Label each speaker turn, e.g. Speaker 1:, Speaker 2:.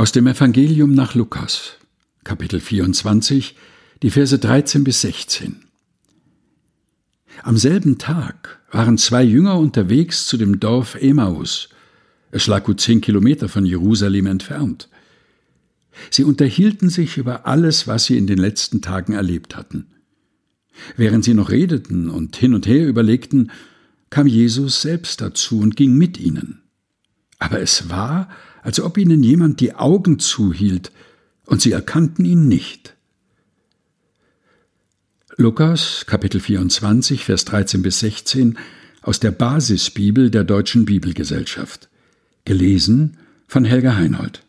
Speaker 1: Aus dem Evangelium nach Lukas, Kapitel 24, die Verse 13 bis 16. Am selben Tag waren zwei Jünger unterwegs zu dem Dorf Emmaus. Es lag gut zehn Kilometer von Jerusalem entfernt. Sie unterhielten sich über alles, was sie in den letzten Tagen erlebt hatten. Während sie noch redeten und hin und her überlegten, kam Jesus selbst dazu und ging mit ihnen. Aber es war, als ob ihnen jemand die Augen zuhielt, und sie erkannten ihn nicht. Lukas Kapitel 24 Vers 13 bis 16 aus der Basisbibel der Deutschen Bibelgesellschaft. Gelesen von Helga Heinold.